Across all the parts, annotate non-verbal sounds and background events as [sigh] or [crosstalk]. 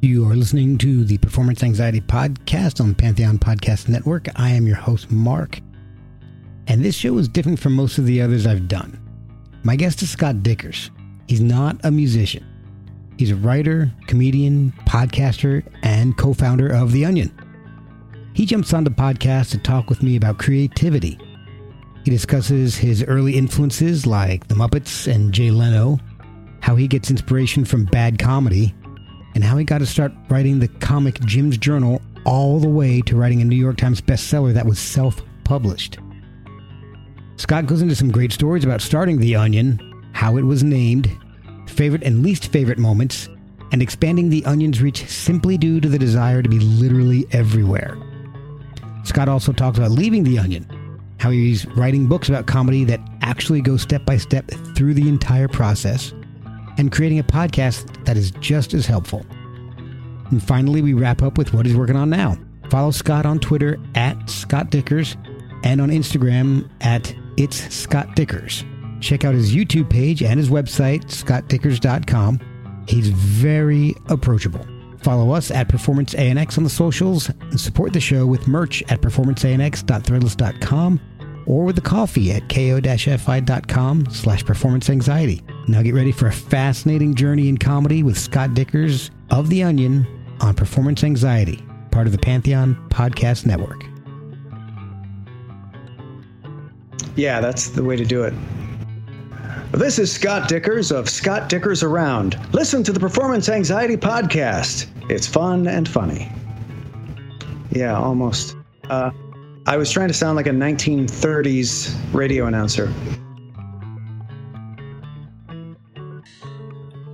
You are listening to the Performance Anxiety Podcast on Pantheon Podcast Network. I am your host, Mark. And this show is different from most of the others I've done. My guest is Scott Dikkers. He's not a musician, he's a writer, comedian, podcaster, and co founder of The Onion. He jumps on the podcast to talk with me about creativity. He discusses his early influences like The Muppets and Jay Leno, how he gets inspiration from bad comedy, and how he got to start writing the comic Jim's Journal all the way to writing a New York Times bestseller that was self published. Scott goes into some great stories about starting The Onion, how it was named, favorite and least favorite moments, and expanding The Onion's reach simply due to the desire to be literally everywhere. Scott also talks about leaving The Onion, how he's writing books about comedy that actually go step by step through the entire process, and creating a podcast that is just as helpful. And finally, we wrap up with what he's working on now. Follow Scott on Twitter at Scott Dikkers and on Instagram at It's Scott Dikkers. Check out his YouTube page and his website, scottdikkers.com. He's very approachable. Follow us at Performance ANX on the socials and support the show with merch at performanceanx.threadless.com or with a coffee at ko-fi.com slash performance anxiety. Now get ready for a fascinating journey in comedy with Scott Dikkers of The Onion on Performance Anxiety, part of the Pantheon Podcast Network. Yeah, that's the way to do it. This is Scott Dikkers of Scott Dikkers Around. Listen to the Performance Anxiety Podcast. It's fun and funny. Yeah, almost. Uh, I was trying to sound like a 1930s radio announcer.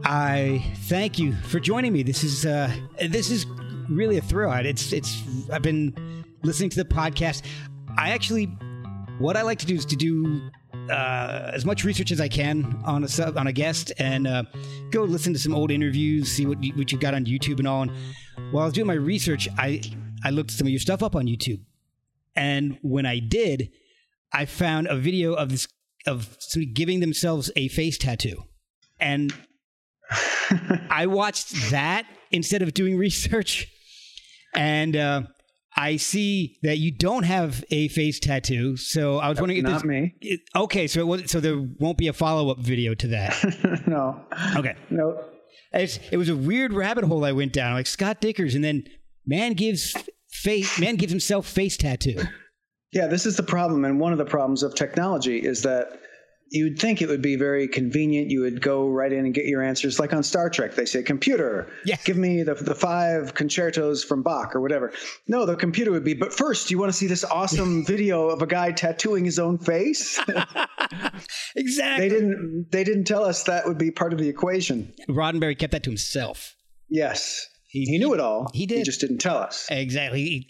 I thank you for joining me. This is uh, this is really a thrill. It's it's I've been listening to the podcast. I actually what I like to do is to do uh, as much research as I can on a sub, on a guest and uh, go listen to some old interviews, see what you, what you got on YouTube and all. And while I was doing my research, I I looked some of your stuff up on YouTube, and when I did, I found a video of this of somebody giving themselves a face tattoo, and I watched that instead of doing research, and uh, I see that you don't have a face tattoo. So I was wondering if Not this, me. it- okay, so it was, so there won't be a follow up video to that. [laughs] no. Okay, No. it's, it was a weird rabbit hole I went down. Like Scott Dikkers, and then man gives face man gives himself face tattoo. [laughs] Yeah, this is the problem. And one of the problems of technology is that you'd think it would be very convenient. You would go right in and get your answers. Like on Star Trek, they say, computer, Yeah. give me the, the five concertos from Bach or whatever. No, the computer would be, but first, you want to see this awesome [laughs] video of a guy tattooing his own face? [laughs] Exactly. they didn't they didn't tell us that would be part of the equation. Roddenberry kept that to himself. Yes. He, he knew it all. He did. He just didn't tell us. Exactly.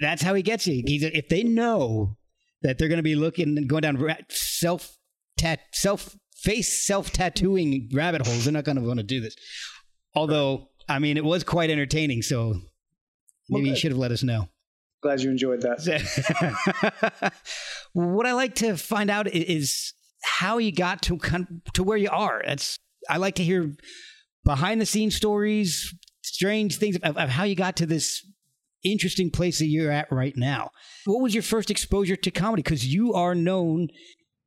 That's how he gets you. He's, if they know that they're going to be looking and going down self tat self face self tattooing rabbit holes, they're not going to want to do this. Although, I mean, it was quite entertaining. So maybe you should have let us know. Glad you enjoyed that. [laughs] what I like to find out is how you got to to where you are. That's I like to hear behind the scenes stories, strange things of, of how you got to this interesting place that you're at right now. What was your first exposure to comedy? Because you are known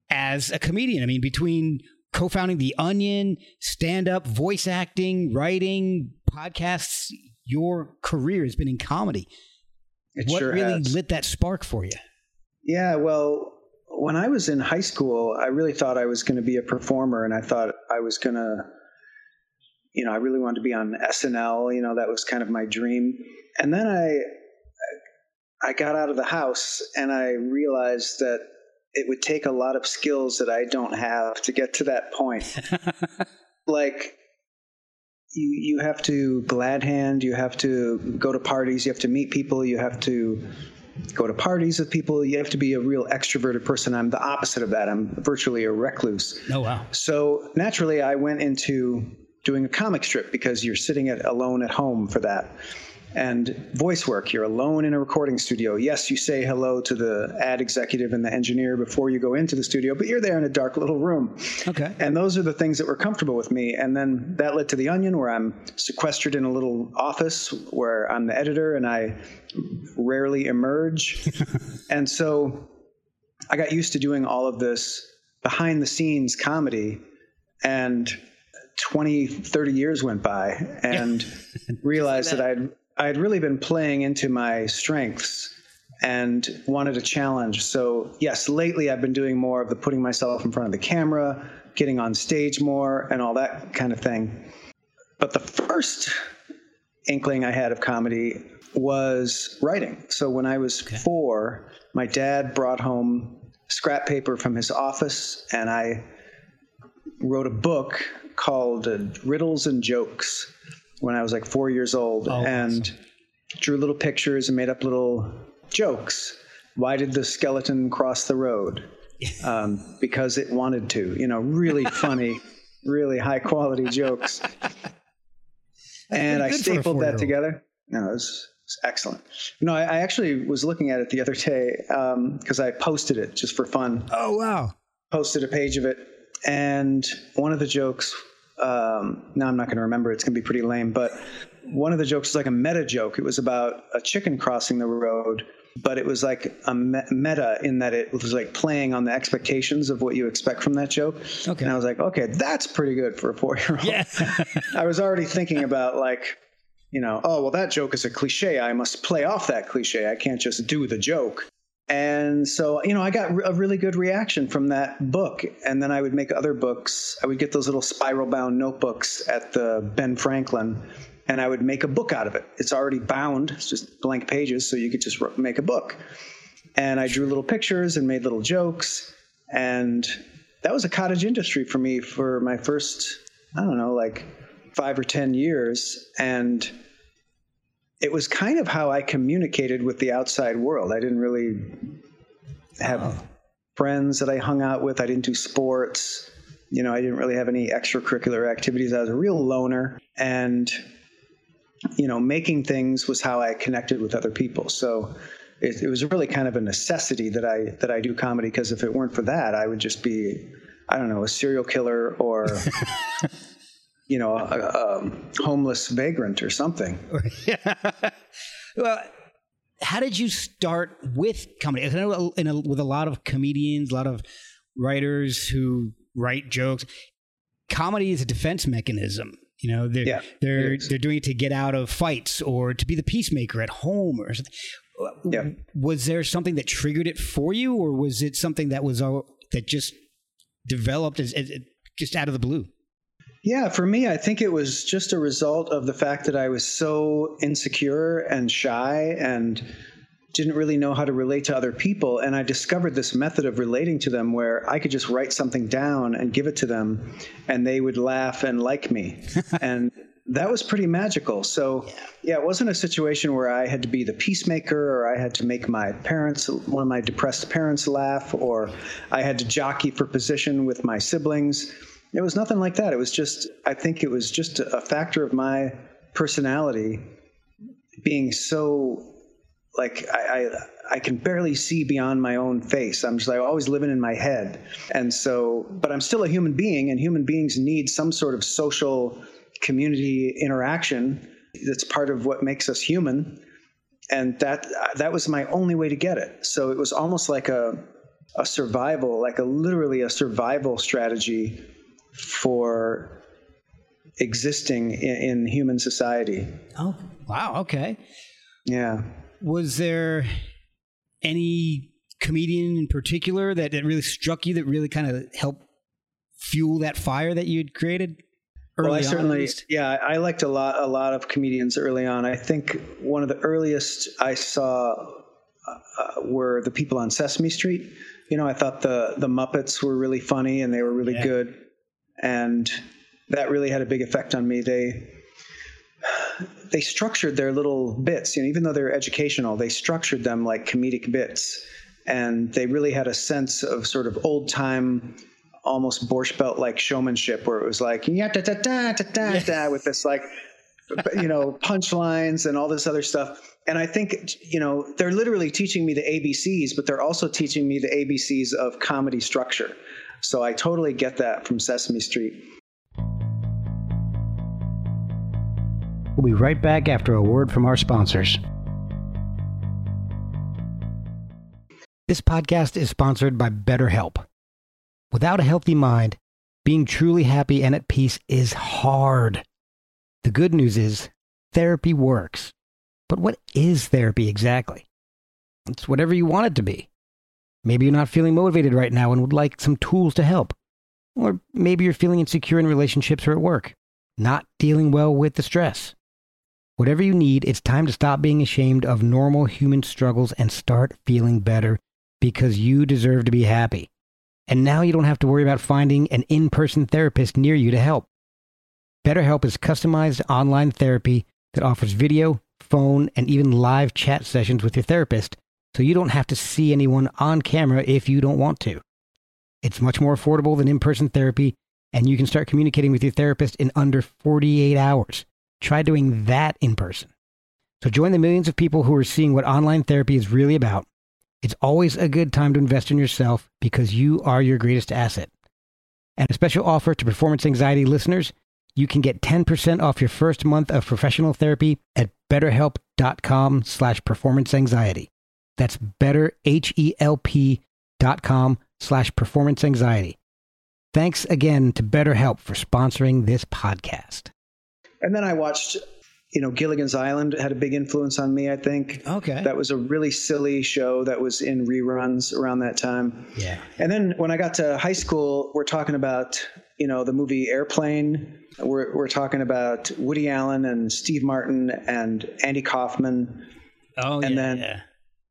as a comedian. I mean, between co founding The Onion, stand up, voice acting, writing, podcasts, your career has been in comedy. It what sure really has. lit that spark for you? Yeah, well, when I was in high school, I really thought I was going to be a performer, and I thought I was going to, you know, I really wanted to be on SNL. You know, that was kind of my dream. And then I, I got out of the house, and I realized that it would take a lot of skills that I don't have to get to that point. [laughs] like you you have to glad hand, you have to go to parties, you have to meet people, you have to go to parties with people. You have to be a real extroverted person. I'm the opposite of that. I'm virtually a recluse. Oh wow! So naturally, I went into doing a comic strip because you're sitting at, alone at home for that and voice work. You're alone in a recording studio. Yes, you say hello to the ad executive and the engineer before you go into the studio, but you're there in a dark little room. Okay. And those are the things that were comfortable with me. And then that led to The Onion, where I'm sequestered in a little office where I'm the editor and I rarely emerge. [laughs] and so I got used to doing all of this behind the scenes comedy. And 20, 30 years went by [laughs] and realized that. that I'd I had really been playing into my strengths and wanted a challenge. So, yes, lately I've been doing more of the putting myself in front of the camera, getting on stage more, and all that kind of thing. But the first inkling I had of comedy was writing. So, when I was okay. four, my dad brought home scrap paper from his office, and I wrote a book called uh, Riddles and Jokes when I was like four years old oh, and awesome. drew little pictures and made up little jokes. Why did the skeleton cross the road? [laughs] Um, because it wanted to, you know, really [laughs] funny, really high quality jokes. [laughs] and I stapled that together. No, it was, it was excellent. No, I, I, actually was looking at it the other day because um, I posted it just for fun. Oh, wow. Posted a page of it. And one of the jokes um, now I'm not going to remember. It's going to be pretty lame. But one of the jokes was like a meta joke. It was about a chicken crossing the road, but it was like a meta in that it was like playing on the expectations of what you expect from that joke. Okay. And I was like, okay, that's pretty good for a four year old. Yeah. [laughs] I was already thinking about like, you know, oh, well, that joke is a cliche. I must play off that cliche. I can't just do the joke. And so, you know, I got a really good reaction from that book. And then I would make other books. I would get those little spiral bound notebooks at the Ben Franklin, and I would make a book out of it. It's already bound, it's just blank pages, so you could just make a book. And I drew little pictures and made little jokes. And that was a cottage industry for me for my first, I don't know, like five or 10 years. And it was kind of how I communicated with the outside world. I didn't really have oh. friends that I hung out with. I didn't do sports. You know, I didn't really have any extracurricular activities. I was a real loner. And, you know, making things was how I connected with other people. So it, it was really kind of a necessity that I that I do comedy because if it weren't for that, I would just be, I don't know, a serial killer or [laughs] you know, a, a um, homeless vagrant or something. [laughs] well, how did you start with comedy? I know a, with a lot of comedians, a lot of writers who write jokes, comedy is a defense mechanism. You know, they're yeah, they're they're doing it to get out of fights or to be the peacemaker at home or something. Yeah. Was there something that triggered it for you, or was it something that was that just developed as, as just out of the blue? Yeah, for me, I think it was just a result of the fact that I was so insecure and shy and didn't really know how to relate to other people. And I discovered this method of relating to them where I could just write something down and give it to them, and they would laugh and like me. [laughs] and that was pretty magical. So, yeah. it wasn't a situation where I had to be the peacemaker or I had to make my parents, one of my depressed parents, laugh or I had to jockey for position with my siblings. It was nothing like that. It was just, I think it was just a factor of my personality being so like I, I, I can barely see beyond my own face. I'm just like always living in my head. And so, but I'm still a human being, and human beings need some sort of social community interaction that's part of what makes us human and that that was my only way to get it so it was almost like a a survival like a literally a survival strategy for existing in, in human society oh wow okay yeah was there any comedian in particular that, that really struck you that really kind of helped fuel that fire that you had created well, I certainly, yeah, I liked a lot, a lot of comedians early on. I think one of the earliest I saw uh, uh, were the people on Sesame Street. You know, I thought the the Muppets were really funny and they were really yeah. good, and that really had a big effect on me. They they structured their little bits, you know, even though they're educational, they structured them like comedic bits, and they really had a sense of sort of old time almost Borscht Belt like showmanship where it was like yeah da da da da da da with this like you know punchlines and all this other stuff. And I think you know they're literally teaching me the ABCs, but they're also teaching me the ABCs of comedy structure. So I totally get that from Sesame Street. We'll be right back after a word from our sponsors. This podcast is sponsored by BetterHelp. Without a healthy mind, being truly happy and at peace is hard. The good news is therapy works. But what is therapy exactly? It's whatever you want it to be. Maybe you're not feeling motivated right now and would like some tools to help. Or maybe you're feeling insecure in relationships or at work, not dealing well with the stress. Whatever you need, it's time to stop being ashamed of normal human struggles and start feeling better because you deserve to be happy. And now you don't have to worry about finding an in person therapist near you to help. BetterHelp is customized online therapy that offers video, phone, and even live chat sessions with your therapist, so you don't have to see anyone on camera if you don't want to. It's much more affordable than in person therapy, and you can start communicating with your therapist in under 48 hours. Try doing that in person. So join the millions of people who are seeing what online therapy is really about it's always a good time to invest in yourself because you are your greatest asset. And a special offer to performance anxiety listeners, you can get 10% off your first month of professional therapy at betterhelp.com slash performance anxiety. That's betterhelp.com slash performance anxiety. Thanks again to BetterHelp for sponsoring this podcast. And then I watched you know, Gilligan's Island had a big influence on me, I think. Okay. That was a really silly show that was in reruns around that time. Yeah. And then when I got to high school, we're talking about, you know, the movie Airplane. We're, we're talking about Woody Allen and Steve Martin and Andy Kaufman. Oh, and yeah. then yeah.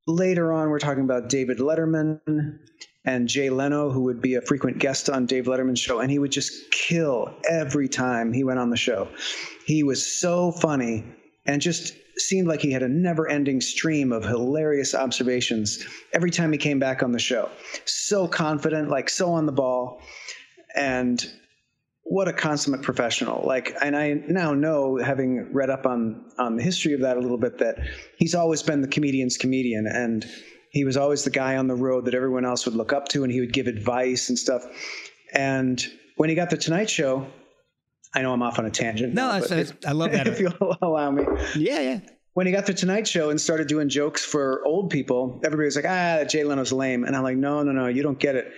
Later on, we're talking about David Letterman and Jay Leno, who would be a frequent guest on Dave Letterman's show, and he would just kill every time he went on the show. He was so funny and just seemed like he had a never ending stream of hilarious observations every time he came back on the show. So confident, like so on the ball. And what a consummate professional. Like, and I now know, having read up on, on the history of that a little bit, that he's always been the comedian's comedian. And he was always the guy on the road that everyone else would look up to and he would give advice and stuff. And when he got the Tonight Show, I know I'm off on a tangent. No, if, I love that. [laughs] If you'll allow me. Yeah, yeah. When he got the Tonight Show and started doing jokes for old people, everybody was like, ah, Jay Leno's lame. And I'm like, no, no, no, you don't get it.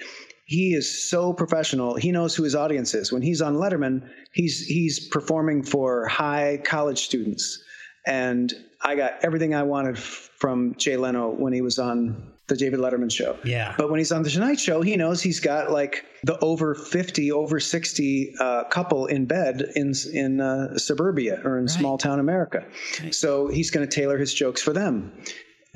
He is so professional. He knows who his audience is. When he's on Letterman, he's he's performing for high college students. And I got everything I wanted from Jay Leno when he was on the David Letterman show. Yeah. But when he's on the Tonight Show, he knows he's got like the over 50, over 60 uh, couple in bed in in uh, suburbia or in right. small town America. Okay. So he's going to tailor his jokes for them.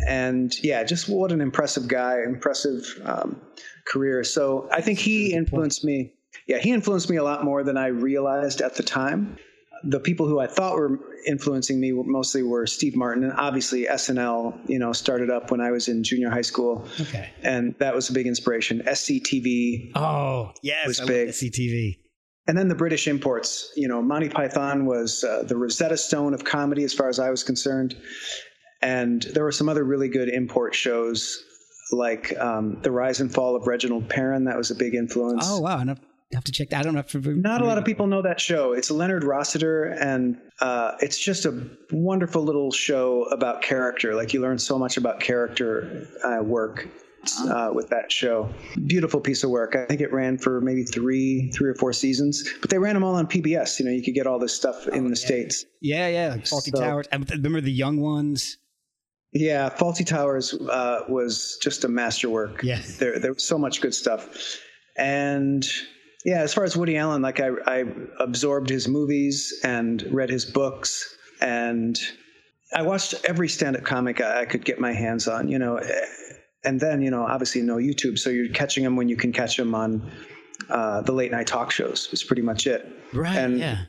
And yeah, just what an impressive guy, impressive um, career. So I think he influenced me. Yeah, he influenced me a lot more than I realized at the time. the people who I thought were influencing me were mostly were Steve Martin and obviously SNL. You know, started up when I was in junior high school. Okay. and that was a big inspiration. SCTV, Oh, yes. Was I big. love CTV. and then the British imports. You know, Monty Python was uh, the Rosetta Stone of comedy, as far as I was concerned. And there were some other really good import shows, like um, The Rise and Fall of Reginald Perrin. That was a big influence. Oh, wow. I have to check that. I don't know if Not a lot of people know that show. It's Leonard Rossiter, and uh, it's just a wonderful little show about character. Like you learn so much about character uh, work uh, with that show. Beautiful piece of work. I think it ran for maybe three, three or four seasons, but they ran them all on PBS. You know, you could get all this stuff in the states. Yeah, yeah. Like Fawlty So- Towers. I remember the young ones. Yeah, Fawlty Towers uh, was just a masterwork. Yeah. there there was so much good stuff, and yeah, as far as Woody Allen, like I I absorbed his movies and read his books, and I watched every stand-up comic I, I could get my hands on. You know, and then you know obviously no YouTube, so you're catching them when you can catch them on uh, the late night talk shows. Was pretty much it. Right. And- yeah.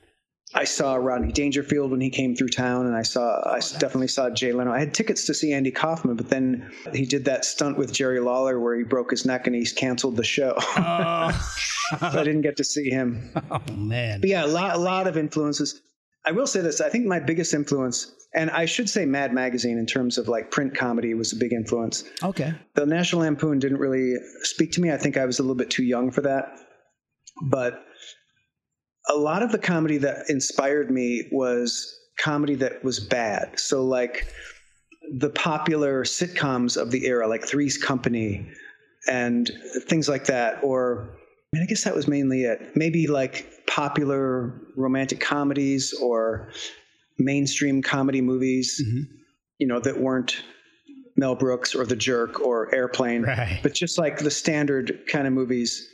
I saw Rodney Dangerfield when he came through town, and I saw I oh, definitely saw Jay Leno. I had tickets to see Andy Kaufman, but then he did that stunt with Jerry Lawler where he broke his neck and he canceled the show. Oh, [laughs] so I didn't get to see him. oh man. But yeah, a lot, a lot of influences. I will say this: I think my biggest influence, and I should say Mad Magazine in terms of like print comedy, was a big influence. Okay. The National Lampoon didn't really speak to me. I think I was a little bit too young for that. But a lot of the comedy that inspired me was comedy that was bad. So, like the popular sitcoms of the era, like Three's Company and things like that. Or, I mean, I guess that was mainly it. Maybe like popular romantic comedies or mainstream comedy movies, Mhm. you know, that weren't Mel Brooks or The Jerk or Airplane, Right. but just like the standard kind of movies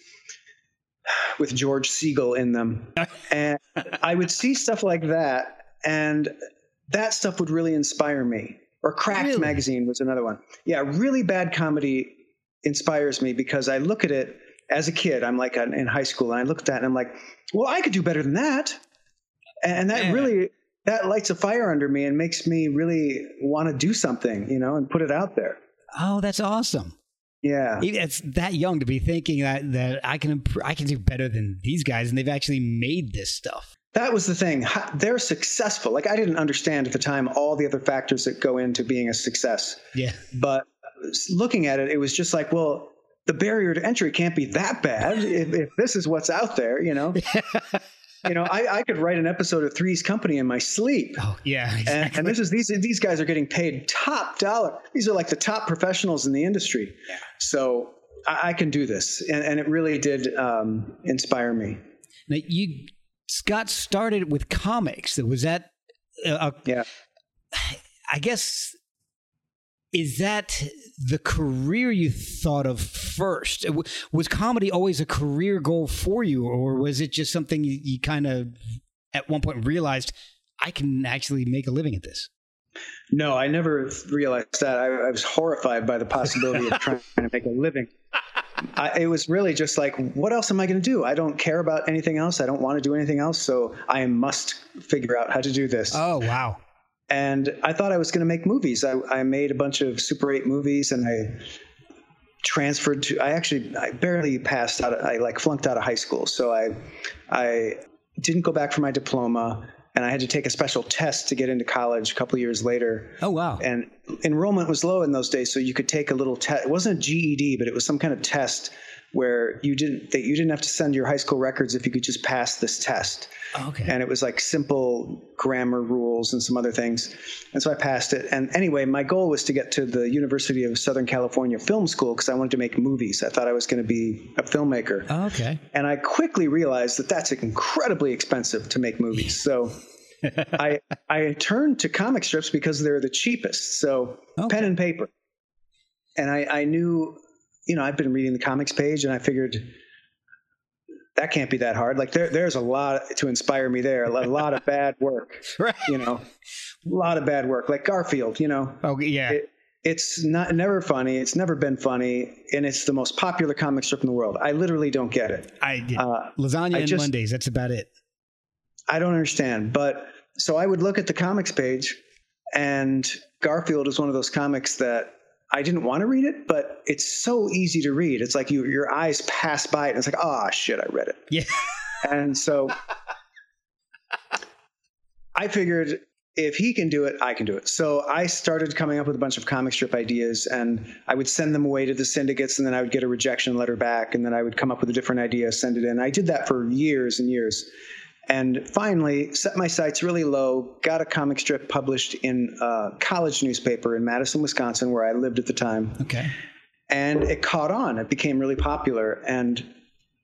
with George Segal in them. and I would see stuff like that, and that stuff would really inspire me. Or Cracked Really? magazine was another one. Yeah, really bad comedy inspires me because I look at it as a kid. I'm like in high school, and I look at that and I'm like, well, I could do better than that. And that Yeah. really that lights a fire under me and makes me really want to do something, you know, and put it out there. Oh, that's awesome. Yeah. It's that young to be thinking that that I can imp- I can do better than these guys, and they've actually made this stuff. That was the thing. They're successful. Like I didn't understand at the time all the other factors that go into being a success. Yeah. But looking at it, it was just like, well, the barrier to entry can't be that bad if, if this is what's out there, you know. [laughs] you know, I, I could write an episode of Three's Company in my sleep. Oh, yeah. And, Exactly. and this is these these guys are getting paid top dollar. These are like the top professionals in the industry. Yeah. So I, I can do this, and, and it really did um, inspire me. now, you Scott started with comics. Was that? Uh, Yeah. I guess is that the career you thought of first? Was comedy always a career goal for you, or was it just something you, you kind of at one point realized I can actually make a living at this? No, I never realized that. I, I was horrified by the possibility of trying to make a living. I, it was really just like, what else am I going to do? I don't care about anything else. I don't want to do anything else. So I must figure out how to do this. Oh wow! And I thought I was going to make movies. I, I made a bunch of Super 8 movies and I transferred to, I actually, I barely passed out, of, I like flunked out of high school. So I, I didn't go back for my diploma and I had to take a special test to get into college a couple years later. Oh wow! And enrollment was low in those days. So you could take a little test. It wasn't a GED, but it was some kind of test where you didn't, that you didn't have to send your high school records if you could just pass this test oh, okay. and it was like simple grammar rules and some other things. And so I passed it. And anyway, my goal was to get to the University of Southern California Film School because I wanted to make movies. I thought I was going to be a filmmaker. Oh, okay. And I quickly realized that that's incredibly expensive to make movies. So [laughs] I I turned to comic strips because they're the cheapest. So Okay. pen and paper. And I, I knew, you know, I've been reading the comics page and I figured that can't be that hard. Like there, there's a lot to inspire me there. A lot, of bad work, [laughs] Right. you know, a lot of bad work. Like Garfield, you know, Oh yeah. it, it's not never funny. It's never been funny, and it's the most popular comic strip in the world. I literally don't get it. I did Uh, lasagna I and just- Mondays. That's about it. I don't understand. But so I would look at the comics page, and Garfield is one of those comics that I didn't want to read it, but it's so easy to read. It's like you your eyes pass by it, and it's like, oh shit, I read it. Yeah. And so [laughs] I figured if he can do it, I can do it. So I started coming up with a bunch of comic strip ideas and I would send them away to the syndicates and then I would get a rejection letter back and then I would come up with a different idea, send it in. I did that for years and years. And finally, set my sights really low, got a comic strip published in a college newspaper in Madison, Wisconsin, where I lived at the time. Okay. And it caught on. It became really popular. And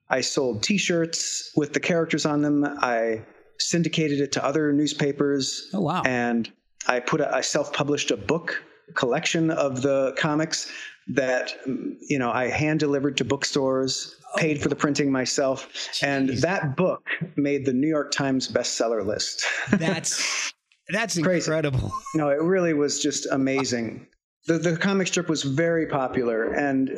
I sold t shirts with the characters on them. I syndicated it to other newspapers. Oh, wow. And I put a, I self-published a book collection of the comics that you know I hand delivered to bookstores, paid for the printing myself, and that book made the New York Times bestseller list. [laughs] That's that's incredible. no, it really was just amazing. The the comic strip was very popular, and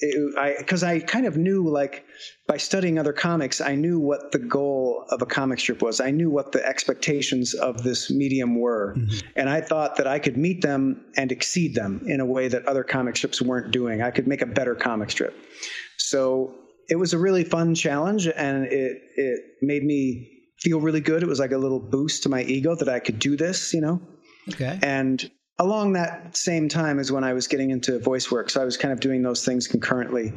it, I because I kind of knew like by studying other comics, I knew what the goal of a comic strip was. I knew what the expectations of this medium were, mm-hmm. and I thought that I could meet them and exceed them in a way that other comic strips weren't doing. I could make a better comic strip. So it was a really fun challenge, and it it made me feel really good. It was like a little boost to my ego that I could do this, you know. Okay. And along that same time is when I was getting into voice work. So I was kind of doing those things concurrently.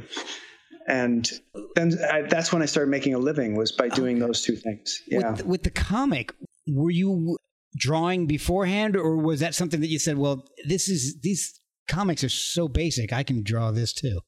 And then I, that's when I started making a living was by doing those two things. Yeah. With, with the comic, were you drawing beforehand, or was that something that you said, "Well, this is these comics are so basic, I can draw this too"?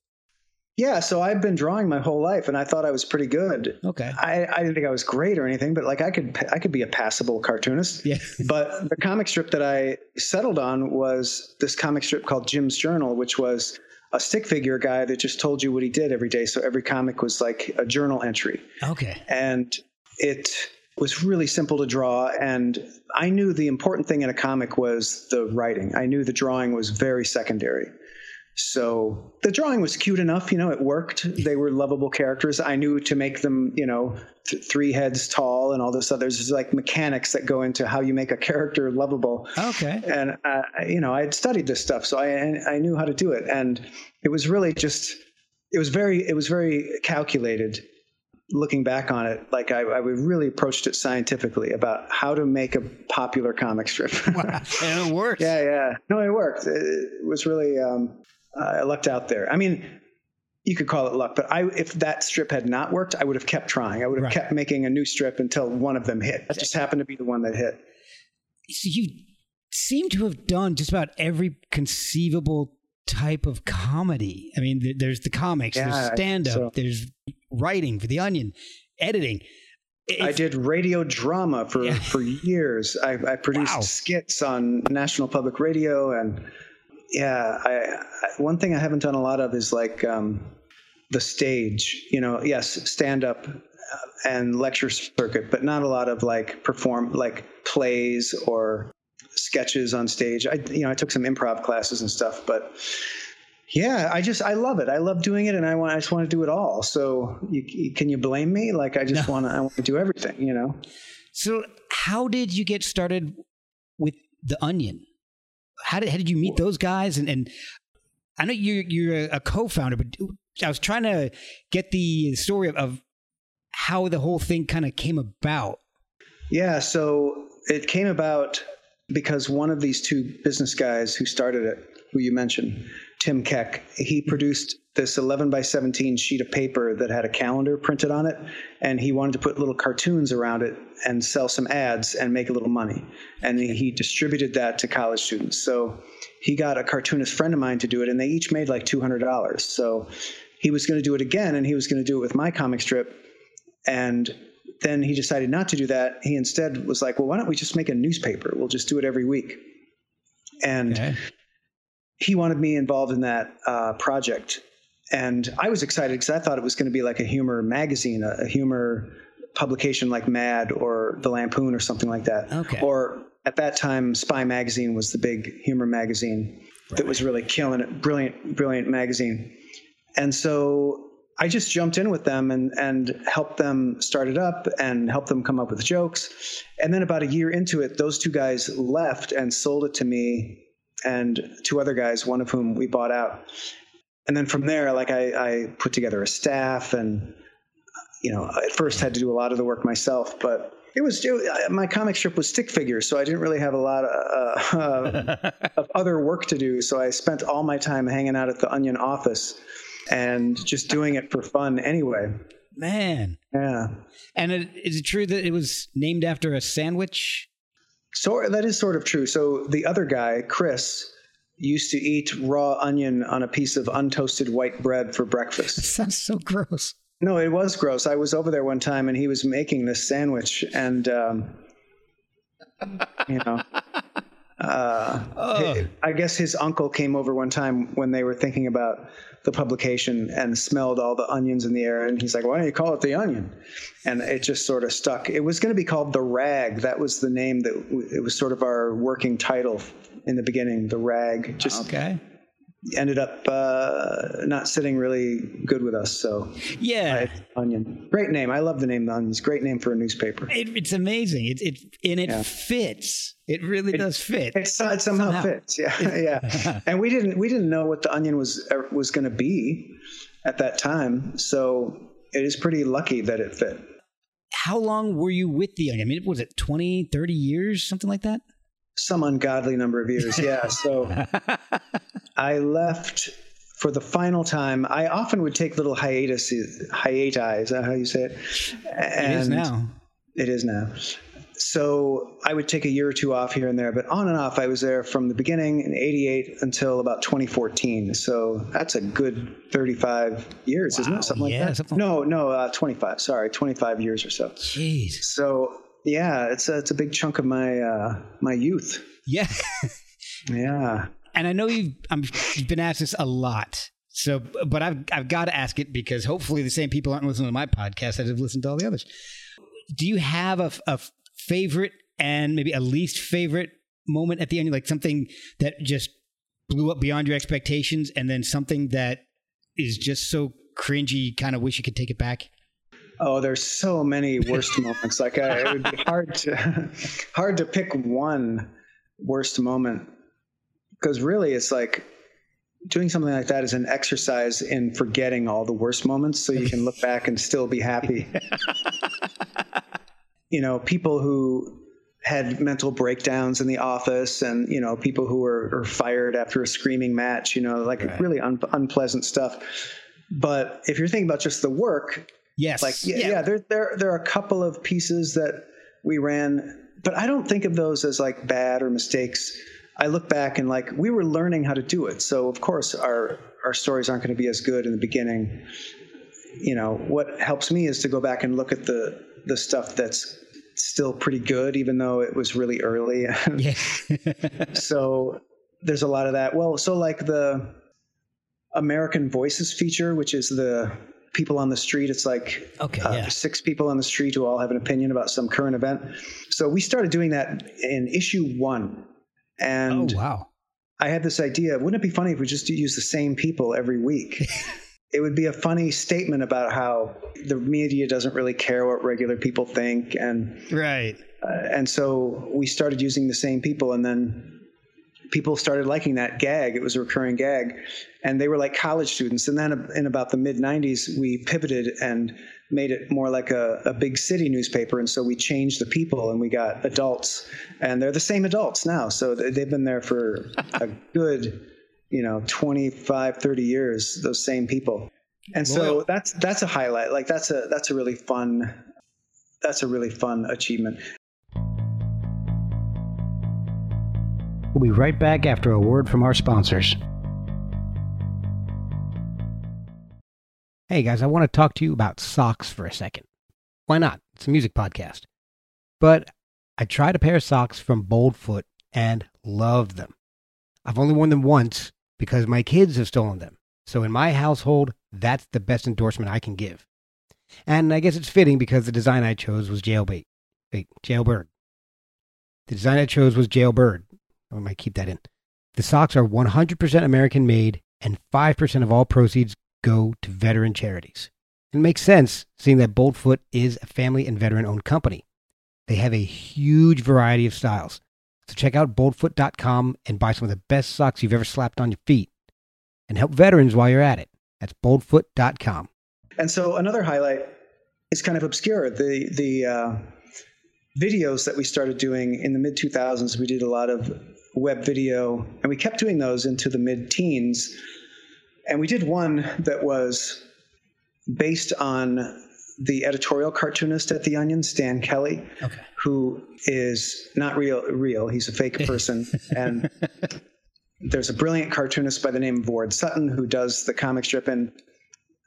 Yeah. So I've been drawing my whole life and I thought I was pretty good. Okay. I, I didn't think I was great or anything, but like I could, I could be a passable cartoonist. Yeah. [laughs] but the comic strip that I settled on was this comic strip called Jim's Journal, which was a stick figure guy that just told you what he did every day. So every comic was like a journal entry. Okay. and it was really simple to draw and i knew the important thing in a comic was the writing i knew the drawing was very secondary so the drawing was cute enough you know it worked. They were lovable characters. I knew to make them you know th- three heads tall and all this other there's like mechanics that go into how you make a character lovable. Okay. and uh, you know i had studied this stuff so i i knew how to do it. And it was really just it was very it was very calculated looking back on it. Like i, I really approached it scientifically about how to make a popular comic strip. [laughs] And it works. yeah yeah. No it worked. It, it was really um i lucked out there i mean you could call it luck but i if that strip had not worked i would have kept trying i would have Right. kept making a new strip until one of them hit it just happened to be the one that hit So you seem to have done just about every conceivable type of comedy. I mean, there's the comics, Yeah, there's stand up, so. there's writing for The Onion, editing. I did radio drama for, Yeah. for years. I, I produced Wow. skits on National Public Radio, and yeah, I, I one thing I haven't done a lot of is like um, the stage. You know, yes, stand up and lecture circuit, but not a lot of like perform like plays or sketches on stage. I you know I took some improv classes and stuff, but yeah, I just I love it. I love doing it, and I want I just want to do it all. So you, you- can you blame me? Like I just want to I want to do everything. You know. So, how did you get started with The Onion? How did, how did you meet those guys? And, and I know you're, you're a co founder, but I was trying to get the story of, of how the whole thing kind of came about. Yeah, so it came about because one of these two business guys who started it, who you mentioned, Tim Keck, he produced this 11 by 17 sheet of paper that had a calendar printed on it, and he wanted to put little cartoons around it and sell some ads and make a little money. And he distributed that to college students. So he got a cartoonist friend of mine to do it, and they each made like $200. So he was going to do it again, and he was going to do it with my comic strip. And then he decided not to do that. He instead was like, well, why don't we just make a newspaper? We'll just do it every week. And Okay. He wanted me involved in that uh, project. And I was excited because I thought it was going to be like a humor magazine, a, a humor publication like Mad or The Lampoon or something like that. Okay. Or at that time, Spy Magazine was the big humor magazine that was really killing it. Brilliant, brilliant magazine. And so I just jumped in with them and and helped them start it up and helped them come up with jokes. And then about a year into it, those two guys left and sold it to me and two other guys, one of whom we bought out. And then from there, like I, I put together a staff and you know, at first had to do a lot of the work myself, but it was it, my comic strip was stick figures, so I didn't really have a lot of, uh, [laughs] of other work to do. So I spent all my time hanging out at the Onion office and just doing it for fun anyway. Man, yeah. And it, is it true that it was named after a sandwich? So that is sort of true. So the other guy, Chris, used to eat raw onion on a piece of untoasted white bread for breakfast. That [laughs] sounds so gross. No, it was gross. I was over there one time and he was making this sandwich, and um, you know, [laughs] uh, oh. I guess his uncle came over one time when they were thinking about the publication and smelled all the onions in the air, and he's like, "Why don't you call it the Onion?" And it just sort of stuck. It was going to be called the Rag. That was the name that it was sort of our working title in the beginning. The Rag. Just okay ended up uh, not sitting really good with us. So yeah, Onion, great name. I love the name the Onions. Great name for a newspaper. It, it's amazing. It it and it yeah. fits. It really it, does fit. It, it somehow, somehow, fits. Yeah, [laughs] yeah. [laughs] and we didn't we didn't know what the Onion was er, was going to be at that time. So it is pretty lucky that it fit. How long were you with the Onion? I mean, was it 20, 30 years, something like that? Some ungodly number of years. Yeah. So [laughs] I left for the final time. I often would take little hiatuses, hiati. Is that how you say it? And it is now. It is now. So I would take a year or two off here and there, but on and off, I was there from the beginning in '88 until about 2014. So that's a good 35 years, wow, isn't it? Something yeah, like that. Something no, no, uh, 25. Sorry, 25 years or so. Jeez. So yeah, it's a, it's a big chunk of my uh, my youth. Yeah, yeah. And I know you've I'm, you've been asked this a lot. So, but I've I've got to ask it because hopefully the same people aren't listening to my podcast that have listened to all the others. Do you have a, a favorite and maybe a least favorite moment at the end, like something that just blew up beyond your expectations, and then something that is just so cringy, you kind of wish you could take it back? Oh, there's so many worst [laughs] moments. Like I, it would be hard to [laughs] hard to pick one worst moment because really it's like doing something like that is an exercise in forgetting all the worst moments so you can look back and still be happy. [laughs] you know, people who had mental breakdowns in the office and you know people who were, were fired after a screaming match you know like right. really un- unpleasant stuff but if you're thinking about just the work Yes. Like yeah, yeah. yeah, there there there are a couple of pieces that we ran, but I don't think of those as like bad or mistakes. I look back and like we were learning how to do it. So of course our our stories aren't going to be as good in the beginning. You know, what helps me is to go back and look at the the stuff that's still pretty good even though it was really early. [laughs] yeah. so there's a lot of that. Well, so like the American Voices feature, which is the people on the street. It's like okay, uh, yeah. six people on the street who all have an opinion about some current event. So we started doing that in issue one. And oh, wow. I had this idea. Wouldn't it be funny if we just use the same people every week? [laughs] it would be a funny statement about how the media doesn't really care what regular people think, and right. Uh, and so we started using the same people, and then people started liking that gag. It was a recurring gag, and they were like college students. And then in about the mid '90s, we pivoted and made it more like a, a, big city newspaper. And so we changed the people, and we got adults, and they're the same adults now. So they've been there for a good, you know, 25, 30 years. Those same people, and so that's that's a highlight. Like that's a that's a really fun. That's a really fun achievement. We'll be right back after a word from our sponsors. Hey guys, I want to talk to you about socks for a second. Why not? It's a music podcast. But I tried a pair of socks from Boldfoot and loved them. I've only worn them once because my kids have stolen them. So in my household, that's the best endorsement I can give. And I guess it's fitting because the design I chose was jailbait. Wait, jailbird. The design I chose was jailbird, I might keep that in. The socks are 100% American made, and 5% of all proceeds go to veteran charities. It makes sense, seeing that Boldfoot is a family and veteran owned company. They have a huge variety of styles. So check out boldfoot.com and buy some of the best socks you've ever slapped on your feet. And help veterans while you're at it. That's boldfoot.com. And so another highlight is kind of obscure. The the uh, videos that we started doing in the mid 2000s, we did a lot of web video, and we kept doing those into the mid teens. And we did one that was based on the editorial cartoonist at The Onion, Stan Kelly, Okay. who is not real. Real, he's a fake [laughs] person, and there's a brilliant cartoonist by the name of Ward Sutton who does the comic strip, and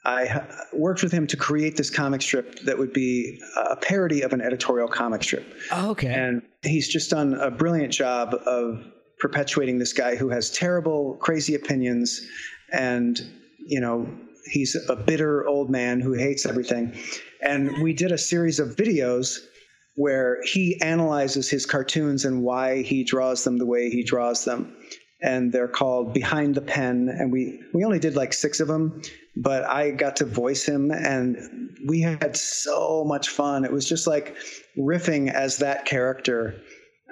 I worked with him to create this comic strip that would be a parody of an editorial comic strip. Oh, okay. And he's just done a brilliant job of perpetuating this guy who has terrible, crazy opinions. And, you know, he's a bitter old man who hates everything. And we did a series of videos where he analyzes his cartoons and why he draws them the way he draws them. And they're called Behind the Pen. And we, we only did like six of them, but I got to voice him and we had so much fun. It was just like riffing as that character.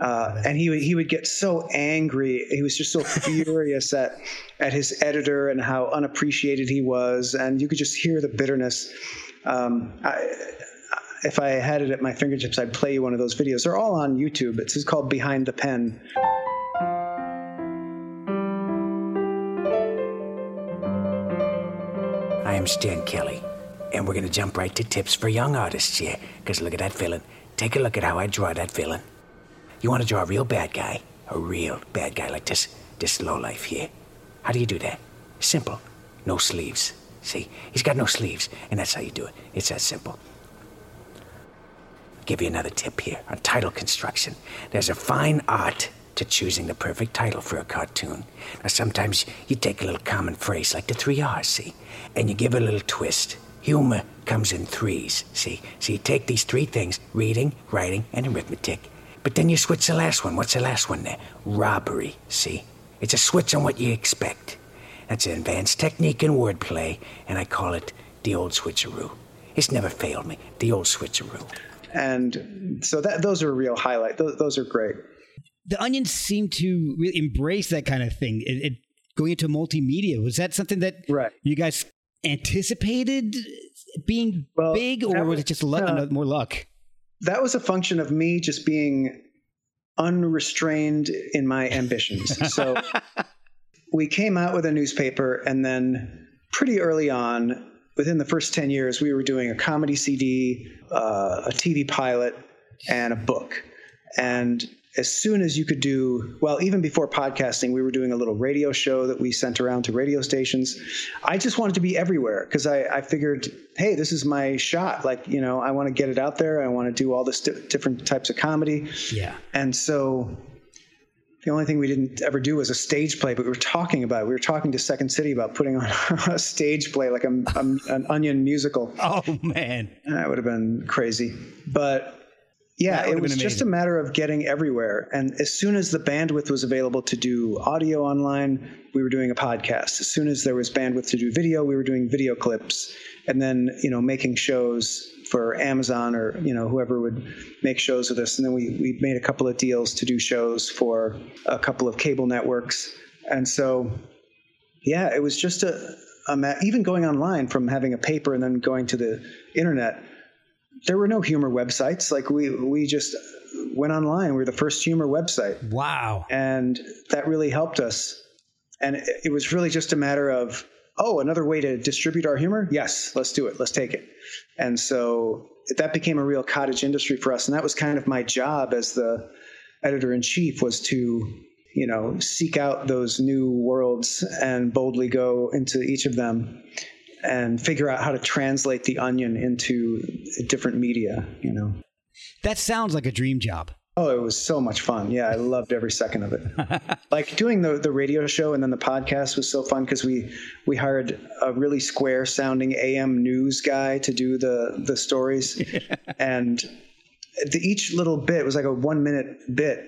Uh, and he would he would get so angry. He was just so [laughs] furious at at his editor and how unappreciated he was, and you could just hear the bitterness. Um, I, if I had it at my fingertips, I'd play you one of those videos. They're all on YouTube. It's called Behind the Pen. I am Stan Kelly, and we're gonna jump right to tips for young artists here. Cause look at that villain. Take a look at how I draw that villain. You want to draw a real bad guy, a real bad guy like this, this low life here. How do you do that? Simple. No sleeves. See, he's got no sleeves, and that's how you do it. It's that simple. Give you another tip here on title construction. There's a fine art to choosing the perfect title for a cartoon. Now, sometimes you take a little common phrase like the three R's, see, and you give it a little twist. Humor comes in threes, see? So you take these three things reading, writing, and arithmetic. But then you switch the last one. What's the last one there? Robbery, see? It's a switch on what you expect. That's an advanced technique in wordplay, and I call it the old switcheroo. It's never failed me, the old switcheroo. And so that those are a real highlight. Those, those are great. the Onions seem to really embrace that kind of thing. It, it going into multimedia was that something that Right. you guys anticipated being Well, big, or was was- it just luck, uh, more luck? That was a function of me just being unrestrained in my ambitions. [laughs] So we came out with a newspaper, and then pretty early on, within the first 10 years, we were doing a comedy CD, uh, a TV pilot, and a book. And as soon as you could do, well, even before podcasting, we were doing a little radio show that we sent around to radio stations. I just wanted to be everywhere because I, I figured, hey, this is my shot. Like, you know, I want to get it out there. I want to do all this di- different types of comedy. Yeah. And so the only thing we didn't ever do was a stage play, but we were talking about it. We were talking to Second City about putting on [laughs] a stage play, like a, a, an onion musical. Oh man. That would have been crazy. But yeah, it was just a matter of getting everywhere. And as soon as the bandwidth was available to do audio online, we were doing a podcast. As soon as there was bandwidth to do video, we were doing video clips. And then, you know, making shows for Amazon or, you know, whoever would make shows with us. And then we, we made a couple of deals to do shows for a couple of cable networks. And so, yeah, it was just a, a ma- even going online from having a paper and then going to the internet there were no humor websites. Like we we just went online. We were the first humor website, Wow. and that really helped us. And it, was really just a matter of oh, another way to distribute our humor. Yes, let's do it. Let's take it. And so that became a real cottage industry for us. And that was kind of my job as the editor in chief was to you know seek out those new worlds and boldly go into each of them and figure out how to translate the onion into different media you know? That sounds like a dream job. oh it was so much fun. Yeah i loved every second of it. [laughs] Like doing the, the radio show and then the podcast was so fun because we we hired a really square sounding am news guy to do the the stories. [laughs] And the, each little bit was like a one minute bit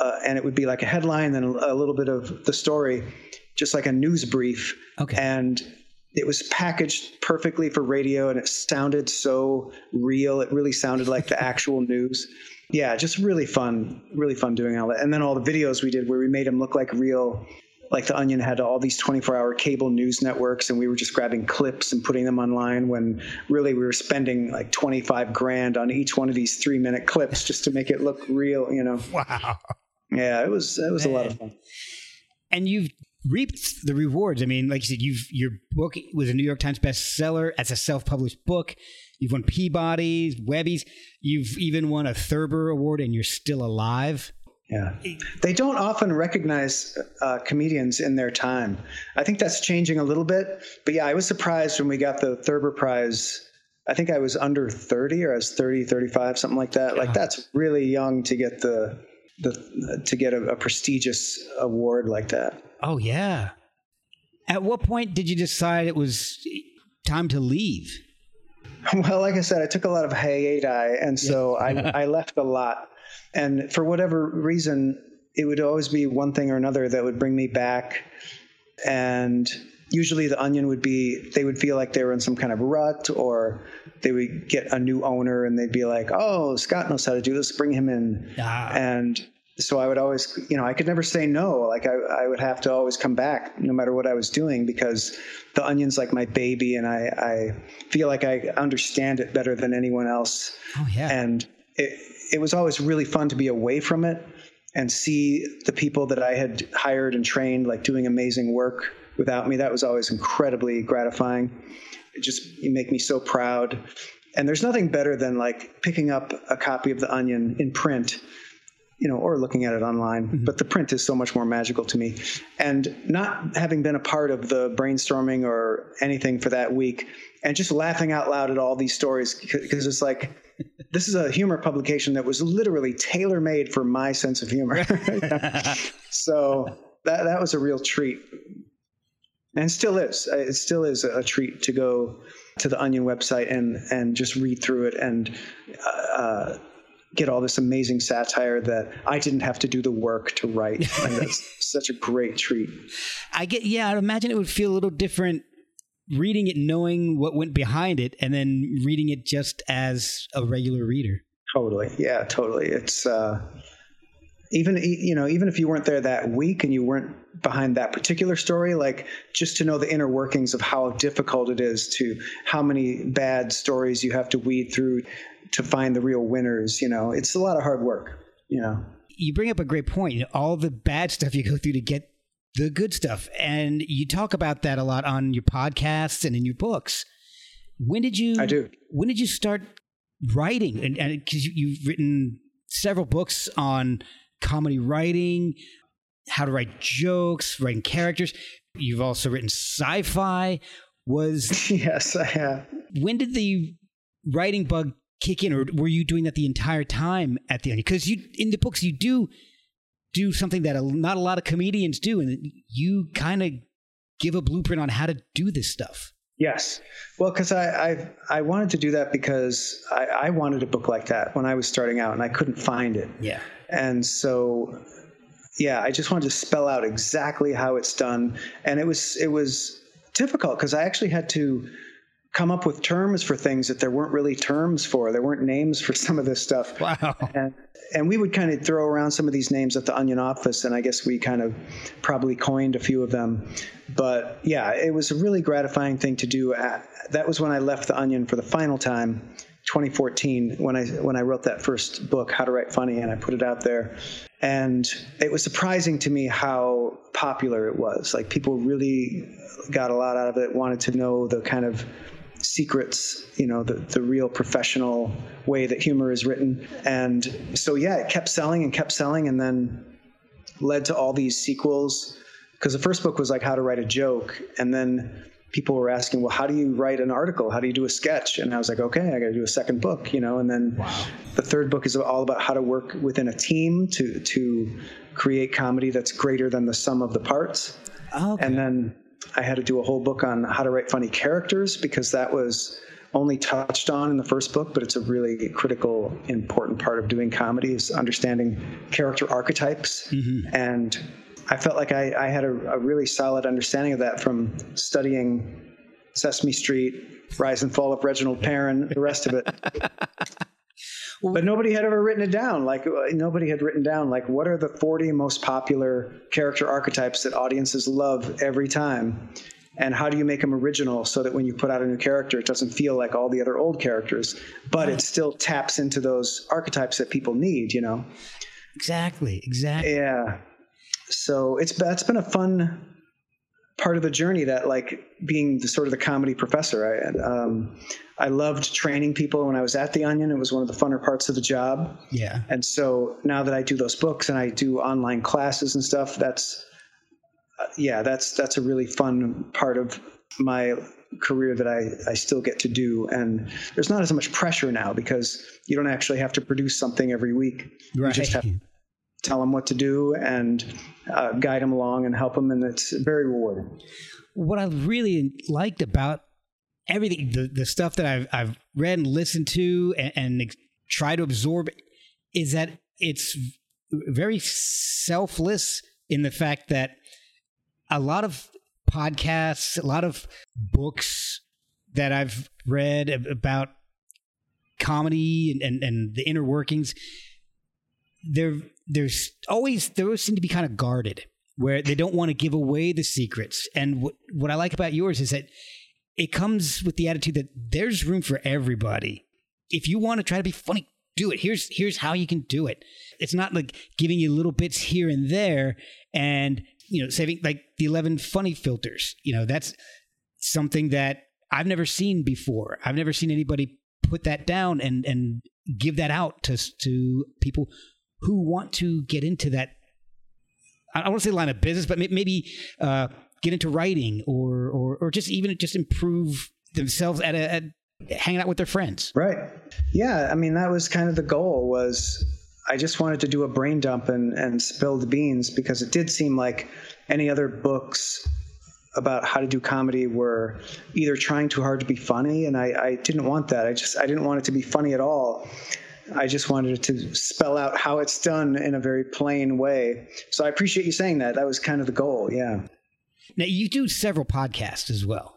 uh, and it would be like a headline then a, a little bit of the story just like a news brief. Okay. and it was packaged perfectly for radio and it sounded so real. It really sounded like the actual [laughs] news. Yeah, just really fun, really fun doing all that. And then all the videos we did where we made them look like real like the Onion had all these 24 hour cable news networks, and we were just grabbing clips and putting them online when really we were spending like 25 grand on each one of these three minute clips just to make it look real, you know? [laughs] Wow. Yeah, it was, it was Man. a lot of fun. And you've reaped the rewards. I mean, like you said, you've, your book was a New York Times bestseller as a self published book. You've won Peabody's, Webby's. You've even won a Thurber Award, and you're still alive. Yeah. They don't often recognize uh, comedians in their time. I think that's changing a little bit. But yeah, I was surprised when we got the Thurber Prize. I think I was under 30 or I was 30, 35, something like that. Like that's really young to get the, the to get a, a prestigious award like that. Oh yeah. At what point did you decide it was time to leave? [laughs] Well, like I said, I took a lot of hiatus, and so I, I [laughs] left a lot and for whatever reason, it would always be one thing or another that would bring me back. And usually the onion would be they would feel like they were in some kind of rut or they would get a new owner and they'd be like oh scott knows how to do this bring him in ah. and so i would always you know i could never say no like I, I would have to always come back no matter what i was doing because the onion's like my baby and i, I feel like i understand it better than anyone else oh yeah and it, it was always really fun to be away from it and see the people that I had hired and trained like doing amazing work without me. That was always incredibly gratifying. It just you make me so proud. And there's nothing better than like picking up a copy of The Onion in print, you know, or looking at it online. Mm-hmm. But the print is so much more magical to me. And not having been a part of the brainstorming or anything for that week, and just laughing out loud at all these stories because it's like [laughs] this is a humor publication that was literally tailor made for my sense of humor. [laughs] so that that was a real treat, and still is. It still is a treat to go to the Onion website and and just read through it and. Uh, get all this amazing satire that I didn't have to do the work to write. And that's [laughs] such a great treat. I get, yeah, I'd imagine it would feel a little different reading it knowing what went behind it and then reading it just as a regular reader. Totally. Yeah, totally. It's uh even you know even if you weren't there that week and you weren't behind that particular story like just to know the inner workings of how difficult it is to how many bad stories you have to weed through to find the real winners you know it's a lot of hard work you know you bring up a great point all the bad stuff you go through to get the good stuff. And you talk about that a lot on your podcasts and in your books. When did you? I do. When did you start writing? And because you, you've written several books on comedy writing, how to write jokes, writing characters. You've also written sci-fi. Was [laughs] yes, I have. When did the writing bug kick in, or were you doing that the entire time at the end? Because you in the books you do do something that a, not a lot of comedians do, and you kind of give a blueprint on how to do this stuff. Yes, well, because I, I, I wanted to do that because I, I wanted a book like that when I was starting out, and I couldn't find it. Yeah, and so yeah, I just wanted to spell out exactly how it's done, and it was it was difficult because I actually had to come up with terms for things that there weren't really terms for. There weren't names for some of this stuff. Wow. And, and we would kind of throw around some of these names at the Onion office, and I guess we kind of probably coined a few of them. But yeah, it was a really gratifying thing to do. At, that was when I left the Onion for the final time, 2014, when I when I wrote that first book, How to Write Funny, and I put it out there. And it was surprising to me how popular it was. Like people really got a lot out of it, wanted to know the kind of secrets, you know, the, the real professional way that humor is written. And so, yeah, it kept selling and kept selling and then led to all these sequels. Because the first book was like how to write a joke. And then people were asking, well, how do you write an article? How do you do a sketch? And I was like, okay, I got to do a second book, you know. And then wow. the third book is all about how to work within a team to to create comedy that's greater than the sum of the parts. Okay. And then I had to do a whole book on how to write funny characters because that was only touched on in the first book, but it's a really critical, important part of doing comedy is understanding character archetypes. Mm-hmm. And I felt like I, I had a, a, really solid understanding of that from studying Sesame Street, Rise and Fall of Reginald Perrin, the rest of it. [laughs] but nobody had ever written it down. Like uh, nobody had written down like what are the 40 most popular character archetypes that audiences love every time, and how do you make them original so that when you put out a new character, it doesn't feel like all the other old characters, but it still taps into those archetypes that people need. You know. Exactly. Exactly. Yeah. So it's that's been a fun part of the journey that like being the sort of the comedy professor I um, I loved training people when I was at the Onion. It was one of the funner parts of the job. Yeah. And so now that I do those books and I do online classes and stuff, that's uh, yeah, that's that's a really fun part of my career that I, I still get to do. And there's not as much pressure now because you don't actually have to produce something every week. Right. You just have tell them what to do and uh, guide them along and help them. And it's very rewarding. What I really liked about everything, the, the stuff that I've, I've read and listened to and, and try to absorb is that it's very selfless in the fact that a lot of podcasts, a lot of books that I've read about comedy and, and, and the inner workings, they're there's always always seem to be kind of guarded where they don't want to give away the secrets. And what what I like about yours is that it comes with the attitude that there's room for everybody. If you want to try to be funny, do it. Here's here's how you can do it. It's not like giving you little bits here and there and you know saving like the 11 funny filters. You know, that's something that I've never seen before. I've never seen anybody put that down and and give that out to to people who want to get into that. I don't want to say line of business, but maybe uh, get into writing or, or or just even just improve themselves at, a, at hanging out with their friends. Right. Yeah. I mean, that was kind of the goal. Was I just wanted to do a brain dump and and spill the beans because it did seem like any other books about how to do comedy were either trying too hard to be funny and I, I didn't want that i just i didn't want it to be funny at all I just wanted to spell out how it's done in a very plain way. So I appreciate you saying that. That was kind of the goal. Yeah. Now you do several podcasts as well.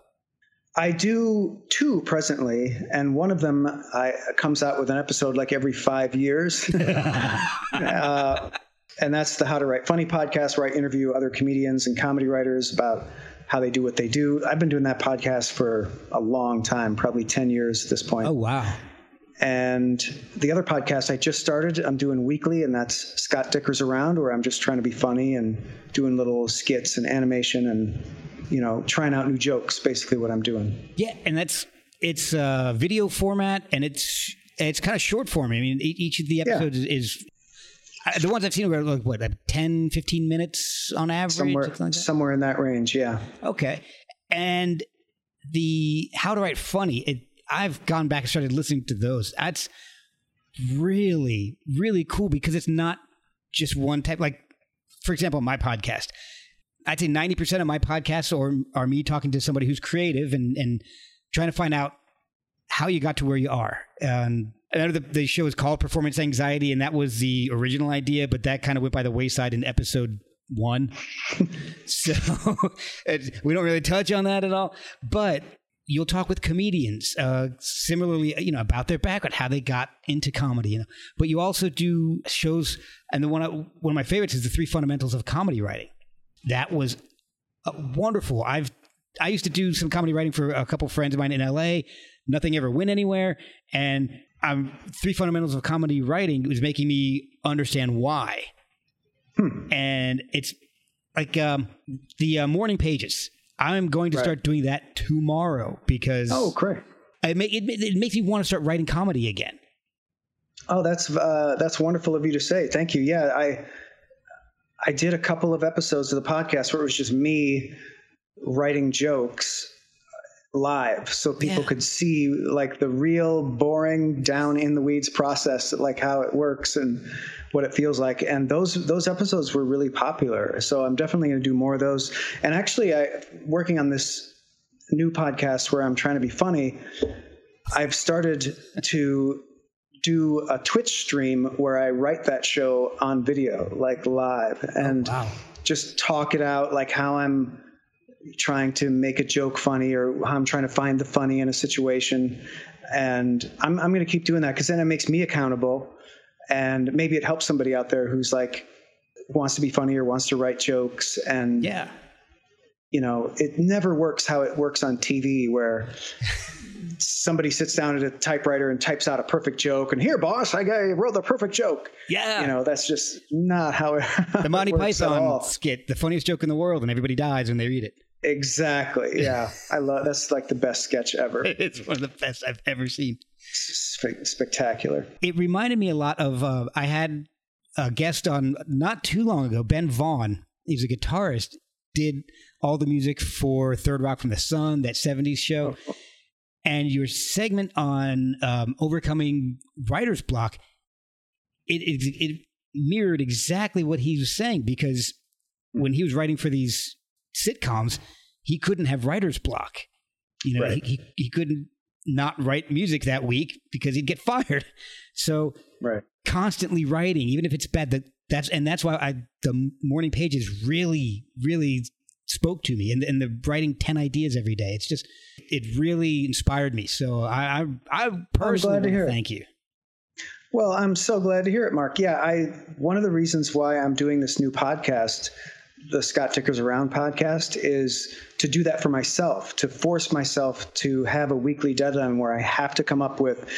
I do two presently, and one of them I, comes out with an episode like every five years. [laughs] uh, and that's the How to Write Funny podcast, where I interview other comedians and comedy writers about how they do what they do. I've been doing that podcast for a long time, probably 10 years at this point. Oh, wow. And the other podcast I just started, I'm doing weekly, and that's Scott Dikkers Around, where I'm just trying to be funny and doing little skits and animation and, you know, trying out new jokes, basically what I'm doing. Yeah, and that's it's a video format and it's it's kind of short form. I mean, each of the episodes yeah. is, the ones I've seen are like what, like 10, 15 minutes on average? Somewhere, like somewhere in that range, yeah. Okay. And the How to Write Funny, it, I've gone back and started listening to those. That's really, really cool because it's not just one type. Like, for example, my podcast. I'd say 90% of my podcasts are, are me talking to somebody who's creative and, and trying to find out how you got to where you are. And I know the, the show is called Performance Anxiety, and that was the original idea, but that kind of went by the wayside in episode one. [laughs] so [laughs] we don't really touch on that at all. But you'll talk with comedians uh, similarly you know about their background how they got into comedy you know. But you also do shows and the one one of my favorites is the three fundamentals of comedy writing. That was uh, wonderful i've i used to do some comedy writing for a couple friends of mine in la nothing ever went anywhere and um, three fundamentals of comedy writing was making me understand why. Hmm. and it's like um, the uh, morning pages I'm going to right. start doing that tomorrow because oh, great! It, make, it, it makes me want to start writing comedy again. Oh, that's uh, that's wonderful of you to say. Thank you. Yeah, I I did a couple of episodes of the podcast where it was just me writing jokes live so people yeah. could see like the real boring down in the weeds process like how it works and what it feels like. And those those episodes were really popular. So I'm definitely going to do more of those. And actually, I working on this new podcast where I'm trying to be funny. I've started to do a Twitch stream where I write that show on video, like live, oh, and oh, wow. just talk it out, like how I'm trying to make a joke funny or how I'm trying to find the funny in a situation. And I'm, I'm going to keep doing that because then it makes me accountable. And maybe it helps somebody out there who's like, wants to be funny or wants to write jokes. And, Yeah. you know, it never works how it works on TV where somebody sits down at a typewriter and types out a perfect joke. And here, boss, I wrote the perfect joke. Yeah. You know, that's just not how it [laughs] the Monty Python skit, the funniest joke in the world, and everybody dies when they read it. Exactly. [laughs] Yeah. I love that's like the best sketch ever. [laughs] It's one of the best I've ever seen. Spe- spectacular. It reminded me a lot of uh, I had a guest on not too long ago, Ben Vaughn. He's a guitarist. Did all the music for Third Rock from the Sun, that '70s show, [laughs] and your segment on um, overcoming writer's block. It, it it mirrored exactly what he was saying because when he was writing for these sitcoms, he couldn't have writer's block. You know, Right. he, he he couldn't not write music that week because he'd get [laughs] fired. So Right. constantly writing, even if it's bad. That that's and that's why I the morning pages really really spoke to me, and and the writing ten ideas every day. It's just it really inspired me. So I I, I personally glad to wanna hear it. thank you. Well, I'm so glad to hear it, Mark. Yeah, I one of the reasons why I'm doing this new podcast, the Scott Dikkers Around podcast, is to do that for myself, to force myself to have a weekly deadline where I have to come up with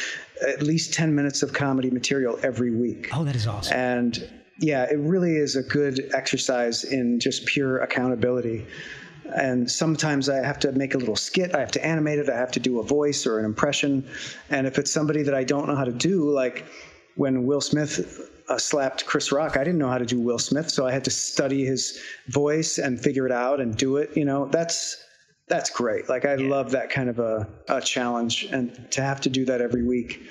at least 10 minutes of comedy material every week. Oh, that is awesome. And yeah, it really is a good exercise in just pure accountability. And sometimes I have to make a little skit, I have to animate it, I have to do a voice or an impression. And if it's somebody that I don't know how to do, like when Will Smith uh, slapped Chris Rock, I didn't know how to do Will Smith, so I had to study his voice and figure it out and do it. You know, that's that's great. Like I love that kind of a, a challenge, and to have to do that every week.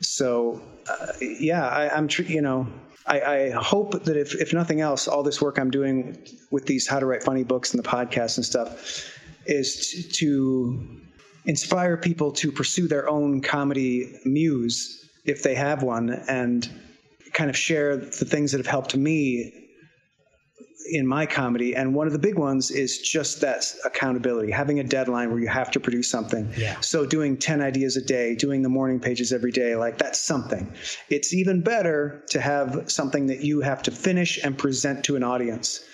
So uh, yeah, I, I'm tr- you know I, I hope that if if nothing else, all this work I'm doing with these how to write funny books and the podcast and stuff is t- to inspire people to pursue their own comedy muse if they have one and kind of share the things that have helped me in my comedy. And one of the big ones is just that accountability, having a deadline where you have to produce something. Yeah. So doing 10 ideas a day, doing the morning pages every day, like that's something. It's even better to have something that you have to finish and present to an audience.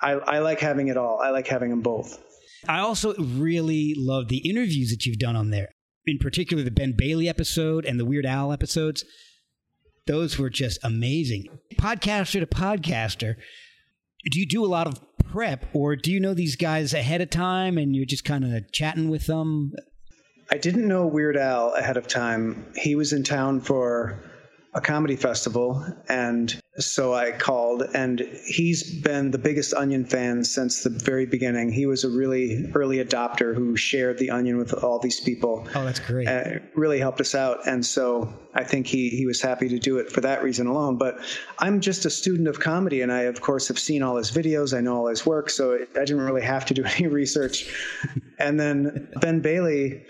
I, I like having it all. I like having them both. I also really love the interviews that you've done on there. In particular, the Ben Bailey episode and the Weird Al episodes. Those were just amazing. Podcaster to podcaster, do you do a lot of prep or do you know these guys ahead of time and you're just kind of chatting with them? I didn't know Weird Al ahead of time. He was in town for a comedy festival, and so I called. And he's been the biggest Onion fan since the very beginning. He was a really early adopter who shared the Onion with all these people. Oh, that's great. Uh, really helped us out, and so I think he he was happy to do it for that reason alone. But I'm just a student of comedy, and I of course have seen all his videos. I know all his work, so I didn't really have to do [laughs] any research. and then Ben Bailey.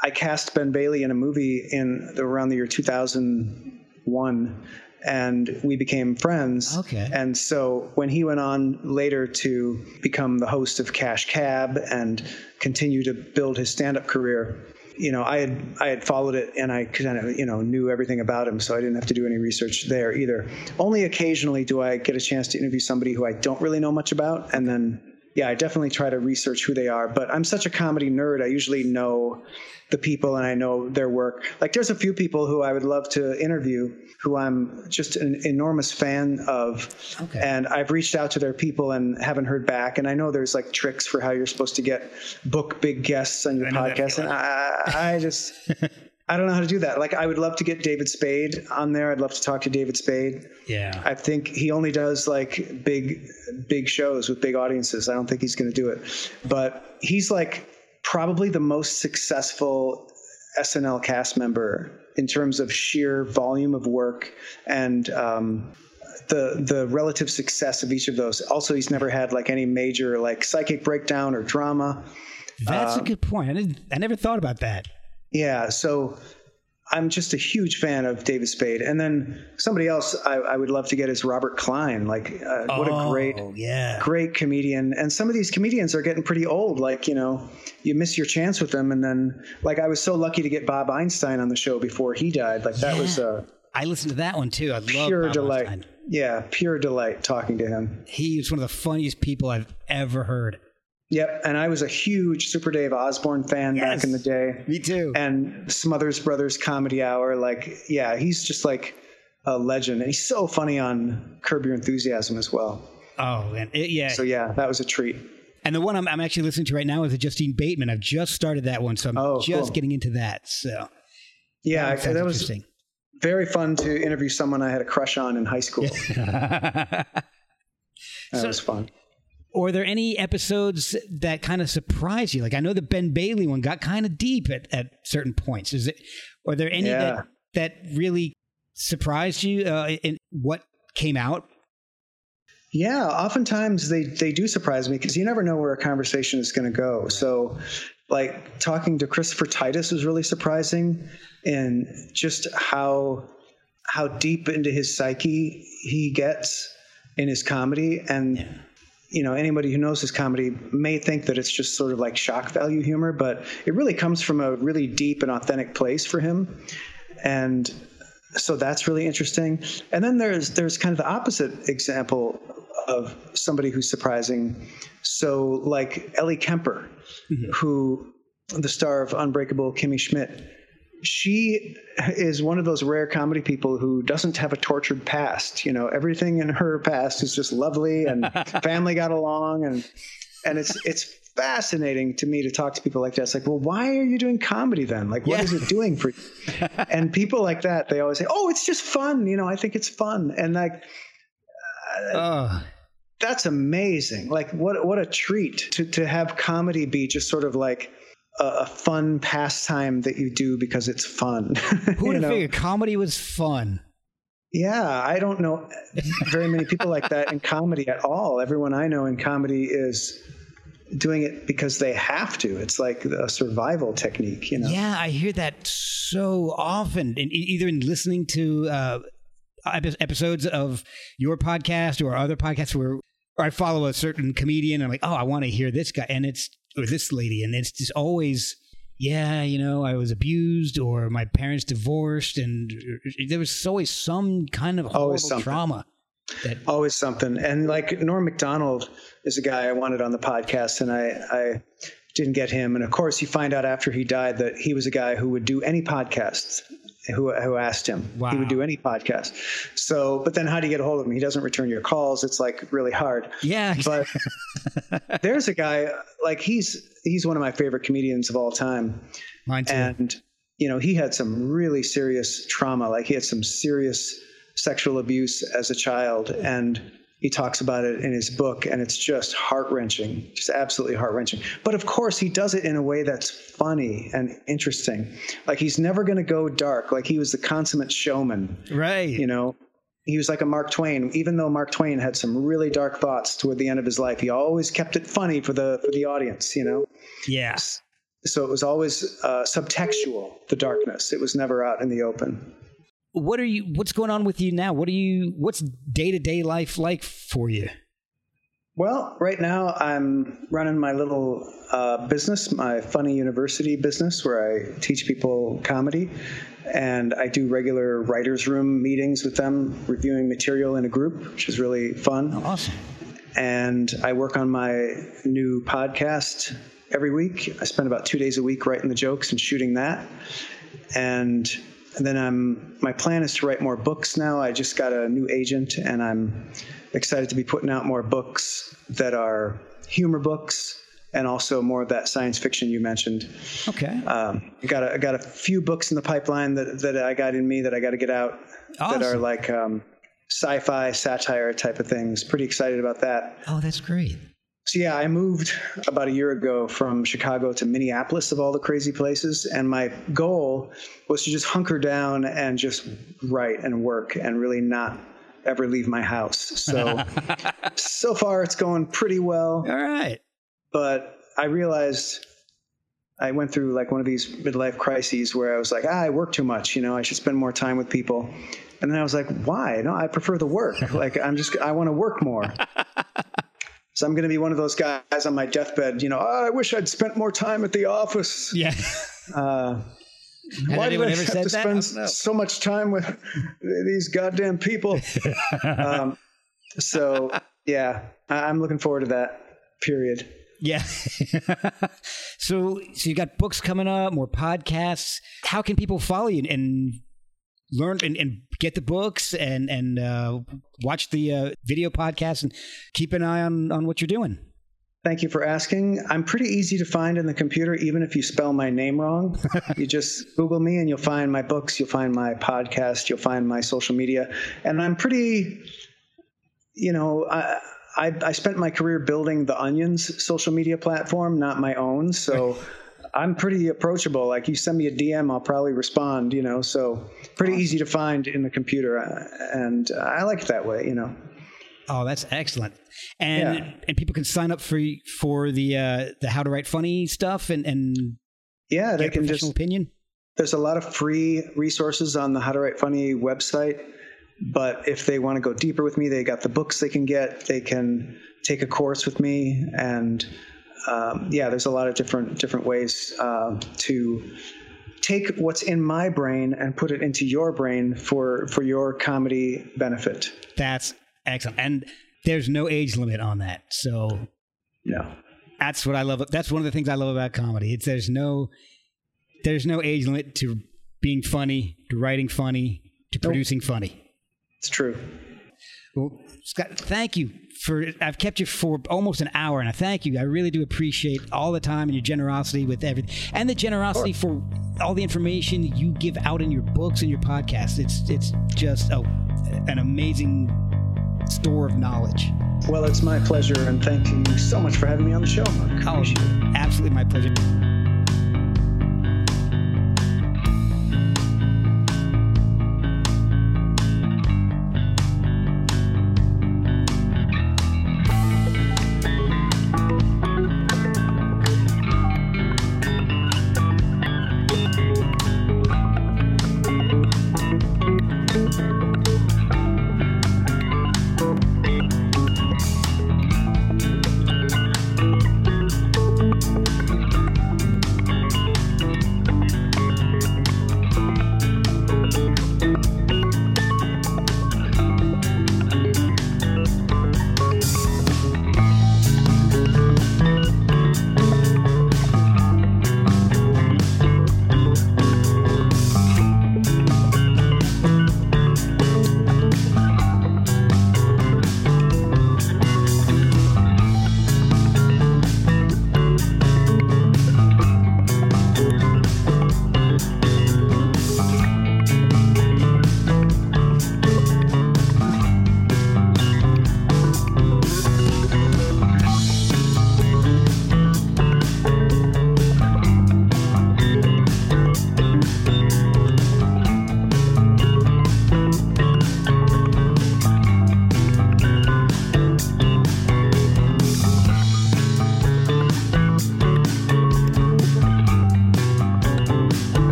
I cast Ben Bailey in a movie in the, around the year 2001, and we became friends. Okay. And so when he went on later to become the host of Cash Cab and continue to build his stand-up career, you know, I had I had followed it and I kind of you know knew everything about him, so I didn't have to do any research there either. Only occasionally do I get a chance to interview somebody who I don't really know much about, and then yeah, I definitely try to research who they are. But I'm such a comedy nerd. I usually know the people and I know their work. Like there's a few people who I would love to interview who I'm just an enormous fan of. Okay. And I've reached out to their people and haven't heard back. And I know there's like tricks for how you're supposed to get book big guests on your I know that podcast. And I, I just [laughs] I don't know how to do that. Like I would love to get David Spade on there. I'd love to talk to David Spade. yeah. I think he only does like big, big shows with big audiences. I don't think he's going to do it, but he's like probably the most successful SNL cast member in terms of sheer volume of work and um, the the relative success of each of those. Also, he's never had like any major like psychic breakdown or drama. That's Um, a good point. I, didn't, I never thought about that. Yeah, so I'm just a huge fan of David Spade. And then somebody else I, I would love to get is Robert Klein. Like, uh, what a great, Oh, yeah. great comedian. And some of these comedians are getting pretty old. Like, you know, you miss your chance with them. And then, like, I was so lucky to get Bob Einstein on the show before he died. Like, that was a I listened to that one too. I love pure Bob delight. Einstein. Yeah, pure delight talking to him. He was one of the funniest people I've ever heard. Yep. And I was a huge Super Dave Osborne fan Yes. back in the day. Me too. and Smothers Brothers Comedy Hour. Like, yeah, he's just like a legend, and he's so funny on Curb Your Enthusiasm as well. oh, and it, yeah. So yeah, that was a treat. and the one I'm, I'm actually listening to right now is a Justine Bateman. I've just started that one, so I'm Oh, just cool. getting into that. So Yeah, that, that was interesting. very fun to interview someone I had a crush on in high school. [laughs] That So- was fun. Or are there any episodes that kind of surprise you? Like I know the Ben Bailey one got kind of deep at, at certain points. Is it? Are there any Yeah. that that really surprised you uh, in what came out? Yeah, oftentimes they they do surprise me because you never know where a conversation is going to go. So, like talking to Christopher Titus was really surprising, and just how how deep into his psyche he gets in his comedy, and you know anybody who knows his comedy may think that it's just sort of like shock value humor, but it really comes from a really deep and authentic place for him, and so that's really interesting. And then there's there's kind of the opposite example of somebody who's surprising. So like Ellie Kemper, mm-hmm. who the star of Unbreakable Kimmy Schmidt. She is one of those rare comedy people who doesn't have a tortured past. You know, everything in her past is just lovely and [laughs] family got along and and it's it's fascinating to me to talk to people like that. It's like, well, why are you doing comedy then? Like, what Yeah. is it doing for you? [laughs] and people like that, they always say, "Oh, it's just fun." You know, I think it's fun, and like Oh, that's amazing. Like, what what a treat to to have comedy be just sort of like a, fun pastime that you do because it's fun. [laughs] who would have know? figured comedy was fun? Yeah, I don't know very many people like that in comedy at all. Everyone I know in comedy is doing it because they have to. It's like a survival technique, you know. Yeah, I hear that so often, in, e- either in listening to uh, episodes of your podcast or other podcasts where or I follow a certain comedian. And I'm like, oh, I want to hear this guy, and it's or this lady, and it's just always, yeah, you know, I was abused or my parents divorced, and uh, there was always some kind of horrible trauma. That always something. And like Norm Macdonald is a guy I wanted on the podcast, and I, I didn't get him. And of course, you find out after he died that he was a guy who would do any podcast. Who, who asked him? He would do any podcast. So, but then how do you get a hold of him? He doesn't return your calls. It's like really hard. yeah, [laughs] But there's a guy like he's he's one of my favorite comedians of all time mine too. and you know he had some really serious trauma like he had some serious sexual abuse as a child and he talks about it in his book and it's just heart-wrenching just absolutely heart-wrenching. But of course he does it in a way that's funny and interesting. Like he's never going to go dark. Like he was the consummate showman. Right. you know? He was like a mark twain. Even though mark twain had some really dark thoughts toward the end of his life he always kept it funny for the for the audience you know? Yes. so it was always uh, subtextual the darkness. It was never out in the open What are you? What's going on with you now? What are you? What's day to day life like for you? well right now i'm running my little uh, business my funny university business where i teach people comedy and i do regular writers room meetings with them reviewing material in a group which is really fun Awesome. and I work on my new podcast every week. I spend about two days a week writing the jokes and shooting that, and, and then I'm my plan is to write more books now. I just got a new agent, and I'm excited to be putting out more books that are humor books and also more of that science fiction you mentioned. Okay. Um, I got a, I got a few books in the pipeline that, that I got in me that I got to get out that are like um, sci-fi satire type of things. Pretty excited about that. oh, that's great. So yeah, I moved about a year ago from Chicago to Minneapolis of all the crazy places, and my goal was to just hunker down and just write and work and really not ever leave my house. So [laughs] so far it's going pretty well All right. but I realized I went through like one of these midlife crises where I was like, ah, I work too much. You know, I should spend more time with people. And then I was like, why? No, I prefer the work. [laughs] like I'm just, I want to work more. [laughs] so I'm going to be one of those guys on my deathbed. You know, oh, I wish I'd spent more time at the office. Yeah. Uh, why did I have to spend so much time with these goddamn people? [laughs] um, so yeah, I'm looking forward to that period. Yeah. [laughs] so, so you got books coming up, more podcasts. How can people follow you and learn and, and get the books and and uh, watch the uh, video podcast and keep an eye on on what you're doing? Thank you for asking. I'm pretty easy to find in the computer, even if you spell my name wrong. [laughs] you just Google me and you'll find my books, you'll find my podcast, you'll find my social media. And I'm pretty, you know, I, I, I spent my career building the Onions social media platform, not my own. So [laughs] I'm pretty approachable. Like you send me a DM, I'll probably respond. You know, so pretty easy to find in the computer, and I like it that way. You know. Oh, that's excellent. And yeah. and people can sign up for for the uh, the how to write funny stuff and and yeah, they can just opinion. There's a lot of free resources on the How to Write Funny website. But if they want to go deeper with me, they got the books they can get. They can take a course with me, and um, yeah, there's a lot of different different ways uh, to take what's in my brain and put it into your brain for for your comedy benefit. That's excellent, and there's no age limit on that. So no, that's what I love. That's one of the things I love about comedy. It's there's no there's no age limit to being funny, to writing funny, to producing nope. funny. It's true. Well, Scott, thank you for. I've kept you for almost an hour, and I thank you. I really do appreciate all the time and your generosity with everything, and the generosity for all the information you give out in your books and your podcasts. It's it's just oh, an amazing store of knowledge. Well, it's my pleasure, and thank you so much for having me on the show, Mark. Oh, absolutely my pleasure.